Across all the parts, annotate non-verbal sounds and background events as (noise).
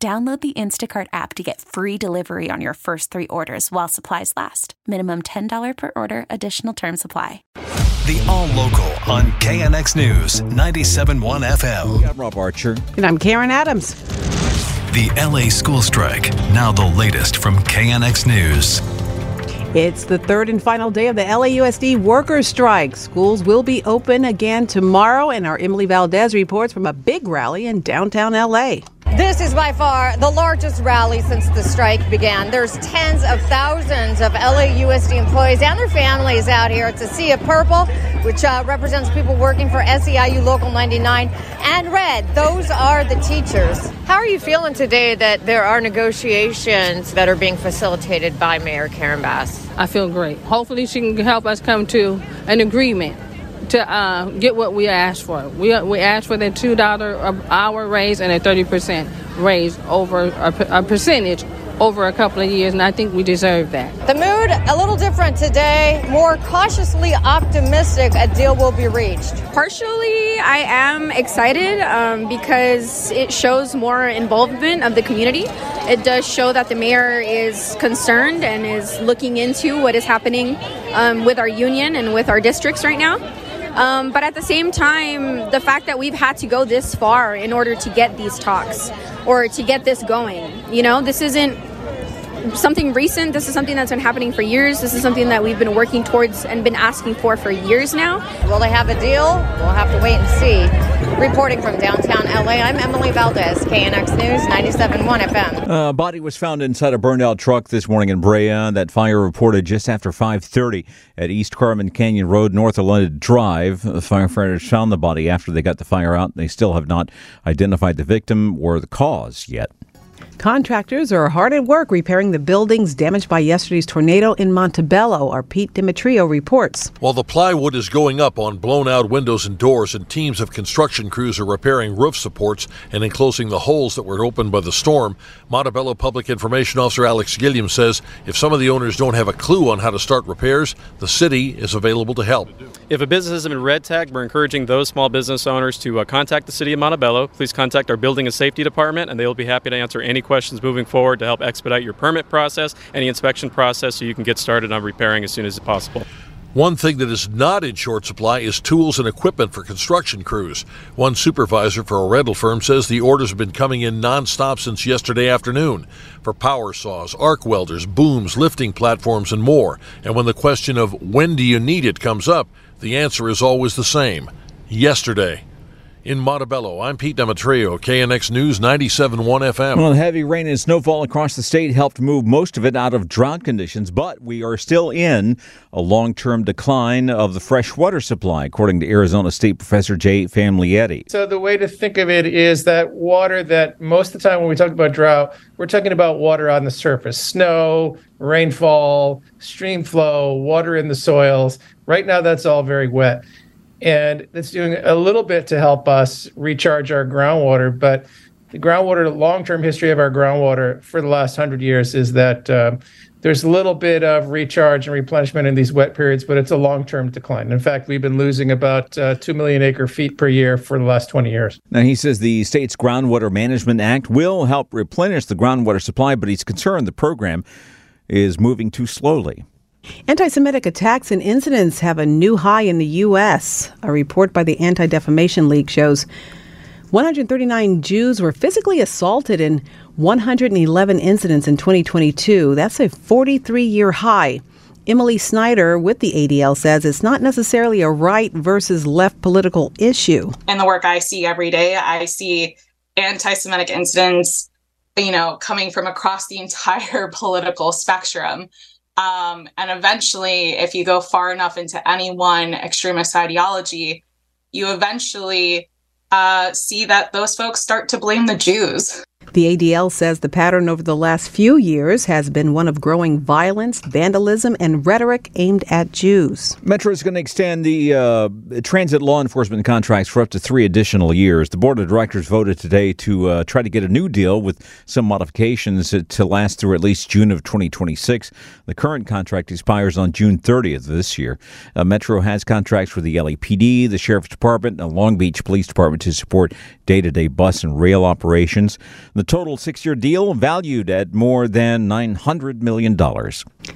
Download the Instacart app to get free delivery on your first three orders while supplies last. Minimum $10 per order, additional term supply. The All Local on KNX News 97.1 FM. I'm Rob Archer. And I'm Karen Adams. The LA school strike, now the latest from KNX News. It's the third and final day of the LAUSD workers' strike. Schools will be open again tomorrow, and our Emily Valdez reports from a big rally in downtown LA. This is by far the largest rally since the strike began. There's tens of thousands of LAUSD employees and their families out here. It's a sea of purple, which uh, represents people working for SEIU Local 99, and red, those are the teachers. How are you feeling today that there are negotiations that are being facilitated by Mayor Karen Bass? I feel great. Hopefully, she can help us come to an agreement to uh, get what we asked for. We, we asked for the $2 an hour raise and a 30% raise over a, a percentage over a couple of years, and I think we deserve that. The mood a little different today, more cautiously optimistic a deal will be reached. Partially, I am excited um, because it shows more involvement of the community. It does show that the mayor is concerned and is looking into what is happening um, with our union and with our districts right now. Um, but at the same time, the fact that we've had to go this far in order to get these talks or to get this going, you know, this isn't something recent. This is something that's been happening for years. This is something that we've been working towards and been asking for for years now. Will they have a deal? We'll have to wait and see. Reporting from downtown LA, I'm Emily Valdez, KNX News 97.1 FM. A body was found inside a burned out truck this morning in Brea. That fire reported just after 5:30 at East Carbon Canyon Road, north of London Drive. The firefighters found the body after they got the fire out. They still have not identified the victim or the cause yet. Contractors are hard at work repairing the buildings damaged by yesterday's tornado in Montebello. Our Pete Demetrio reports. While the plywood is going up on blown out windows and doors, and teams of construction crews are repairing roof supports and enclosing the holes that were opened by the storm, Montebello Public Information Officer Alex Gilliam says if some of the owners don't have a clue on how to start repairs, the city is available to help. If a business has been red tagged, we're encouraging those small business owners to uh, contact the city of Montebello. Please contact our building and safety department, and they will be happy to answer any questions moving forward to help expedite your permit process, any inspection process, so you can get started on repairing as soon as possible. One thing that is not in short supply is tools and equipment for construction crews. One supervisor for a rental firm says the orders have been coming in nonstop since yesterday afternoon for power saws, arc welders, booms, lifting platforms, and more. And when the question of when do you need it comes up, the answer is always the same yesterday. In Montebello, I'm Pete Demetrio, KNX News 97.1 FM. Well, heavy rain and snowfall across the state helped move most of it out of drought conditions, but we are still in a long term decline of the fresh water supply, according to Arizona State Professor Jay Famiglietti. So, the way to think of it is that water that most of the time when we talk about drought, we're talking about water on the surface snow, rainfall, stream flow, water in the soils. Right now, that's all very wet and it's doing a little bit to help us recharge our groundwater. But the groundwater, long-term history of our groundwater for the last hundred years is that um, there's a little bit of recharge and replenishment in these wet periods, but it's a long-term decline. In fact, we've been losing about uh, two million acre feet per year for the last 20 years. Now he says the state's Groundwater Management Act will help replenish the groundwater supply, but he's concerned the program is moving too slowly. Anti Semitic attacks and incidents have a new high in the U.S. A report by the Anti Defamation League shows 139 Jews were physically assaulted in 111 incidents in 2022. That's a 43 year high. Emily Snyder with the ADL says it's not necessarily a right versus left political issue. In the work I see every day, I see anti Semitic incidents, you know, coming from across the entire (laughs) political spectrum. Um, and eventually, if you go far enough into any one extremist ideology, you eventually uh, see that those folks start to blame the Jews. The ADL says the pattern over the last few years has been one of growing violence, vandalism, and rhetoric aimed at Jews. Metro is going to extend the uh, transit law enforcement contracts for up to three additional years. The board of directors voted today to uh, try to get a new deal with some modifications to last through at least June of 2026. The current contract expires on June 30th of this year. Uh, Metro has contracts with the LAPD, the Sheriff's Department, and Long Beach Police Department to support day to day bus and rail operations. The total six year deal valued at more than $900 million.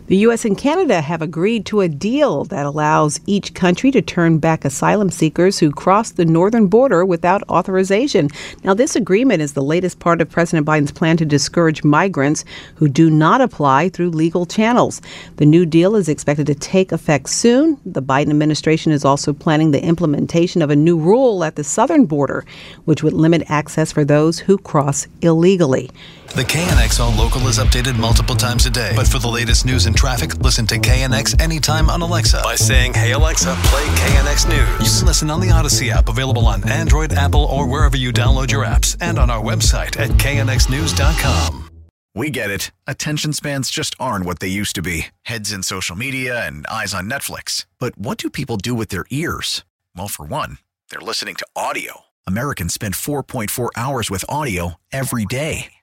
The U.S. and Canada have agreed to a deal that allows each country to turn back asylum seekers who cross the northern border without authorization. Now, this agreement is the latest part of President Biden's plan to discourage migrants who do not apply through legal channels. The new deal is expected to take effect soon. The Biden administration is also planning the implementation of a new rule at the southern border, which would limit access for those who cross illegally. The KNX All Local is updated multiple times a day. But for the latest news and traffic, listen to KNX anytime on Alexa by saying, Hey Alexa, play KNX News. You can listen on the Audacy app, available on Android, Apple, or wherever you download your apps, and on our website at knxnews.com. We get it. Attention spans just aren't what they used to be heads in social media and eyes on Netflix. But what do people do with their ears? Well, for one, they're listening to audio. Americans spend 4.4 hours with audio every day.